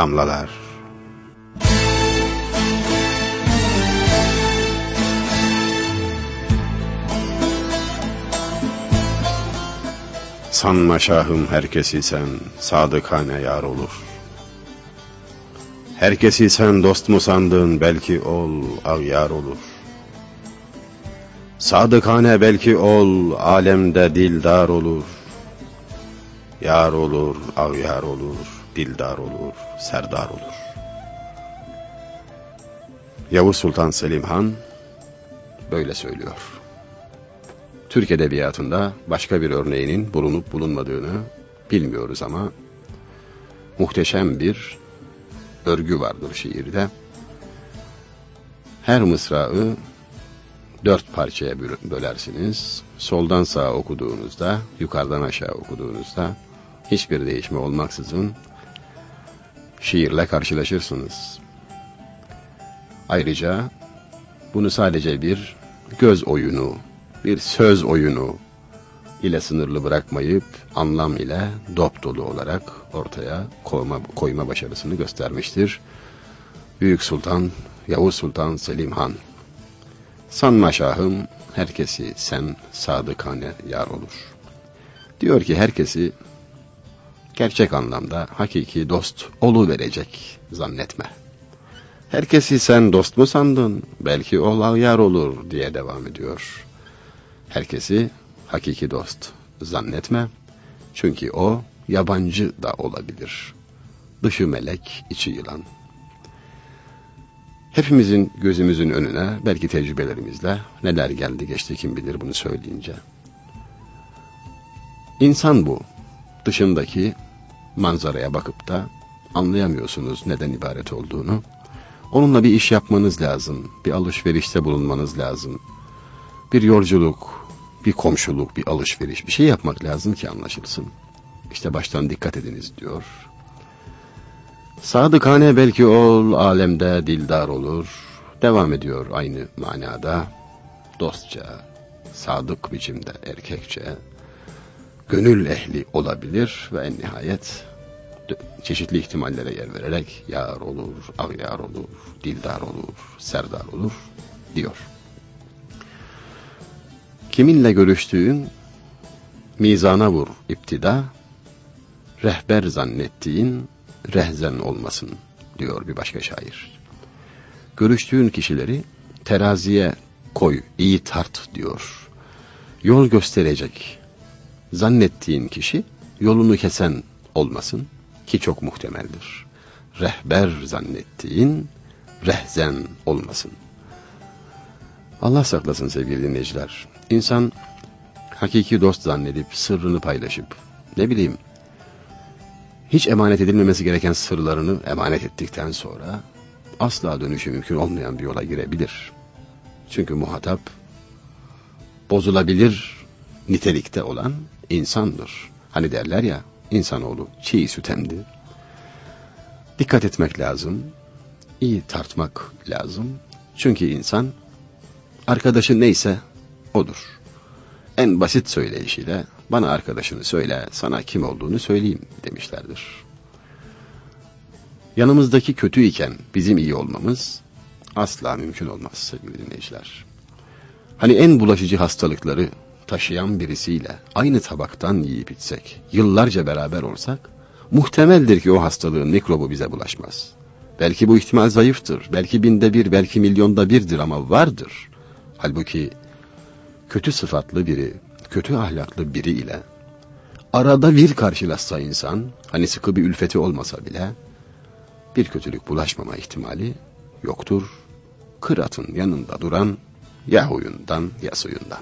Damlalar Sanma şahım herkesi sen, sadıkane yar olur. Herkesi sen dost mu sandın, belki ol, yar olur. Sadıkane belki ol, alemde dildar olur. Yar olur, yar olur, dildar olur, serdar olur. Yavuz Sultan Selim Han böyle söylüyor. Türk Edebiyatı'nda başka bir örneğinin bulunup bulunmadığını bilmiyoruz ama muhteşem bir örgü vardır şiirde. Her mısrağı dört parçaya bölersiniz. Soldan sağa okuduğunuzda, yukarıdan aşağı okuduğunuzda hiçbir değişme olmaksızın şiirle karşılaşırsınız. Ayrıca bunu sadece bir göz oyunu bir söz oyunu ile sınırlı bırakmayıp anlam ile dop dolu olarak ortaya koyma, koyma başarısını göstermiştir. Büyük Sultan Yavuz Sultan Selim Han. Sanma şahım herkesi sen sadıkane yar olur. Diyor ki herkesi gerçek anlamda hakiki dost olu verecek zannetme. Herkesi sen dost mu sandın? Belki ol yar olur diye devam ediyor. Herkesi hakiki dost zannetme. Çünkü o yabancı da olabilir. Dışı melek, içi yılan. Hepimizin gözümüzün önüne belki tecrübelerimizle neler geldi geçti kim bilir bunu söyleyince. İnsan bu. Dışındaki manzaraya bakıp da anlayamıyorsunuz neden ibaret olduğunu. Onunla bir iş yapmanız lazım. Bir alışverişte bulunmanız lazım. Bir yolculuk, bir komşuluk, bir alışveriş, bir şey yapmak lazım ki anlaşılsın. İşte baştan dikkat ediniz diyor. Sadıkane belki ol, alemde dildar olur. Devam ediyor aynı manada. Dostça, sadık biçimde erkekçe, gönül ehli olabilir ve en nihayet çeşitli ihtimallere yer vererek yar olur, ağyar olur, dildar olur, serdar olur diyor. Kiminle görüştüğün mizana vur iptida, rehber zannettiğin rehzen olmasın diyor bir başka şair. Görüştüğün kişileri teraziye koy, iyi tart diyor. Yol gösterecek zannettiğin kişi yolunu kesen olmasın ki çok muhtemeldir. Rehber zannettiğin rehzen olmasın. Allah saklasın sevgili dinleyiciler. İnsan hakiki dost zannedip sırrını paylaşıp ne bileyim hiç emanet edilmemesi gereken sırlarını emanet ettikten sonra asla dönüşü mümkün olmayan bir yola girebilir. Çünkü muhatap bozulabilir nitelikte olan insandır. Hani derler ya insanoğlu çiğ süt emdi. Dikkat etmek lazım. iyi tartmak lazım. Çünkü insan arkadaşı neyse odur. En basit söyleyişiyle bana arkadaşını söyle, sana kim olduğunu söyleyeyim demişlerdir. Yanımızdaki kötü iken bizim iyi olmamız asla mümkün olmaz sevgili dinleyiciler. Hani en bulaşıcı hastalıkları taşıyan birisiyle aynı tabaktan yiyip içsek, yıllarca beraber olsak, muhtemeldir ki o hastalığın mikrobu bize bulaşmaz. Belki bu ihtimal zayıftır, belki binde bir, belki milyonda birdir ama vardır. Halbuki kötü sıfatlı biri, kötü ahlaklı biri ile arada bir karşılaşsa insan, hani sıkı bir ülfeti olmasa bile bir kötülük bulaşmama ihtimali yoktur. Kıratın yanında duran ya huyundan ya suyundan.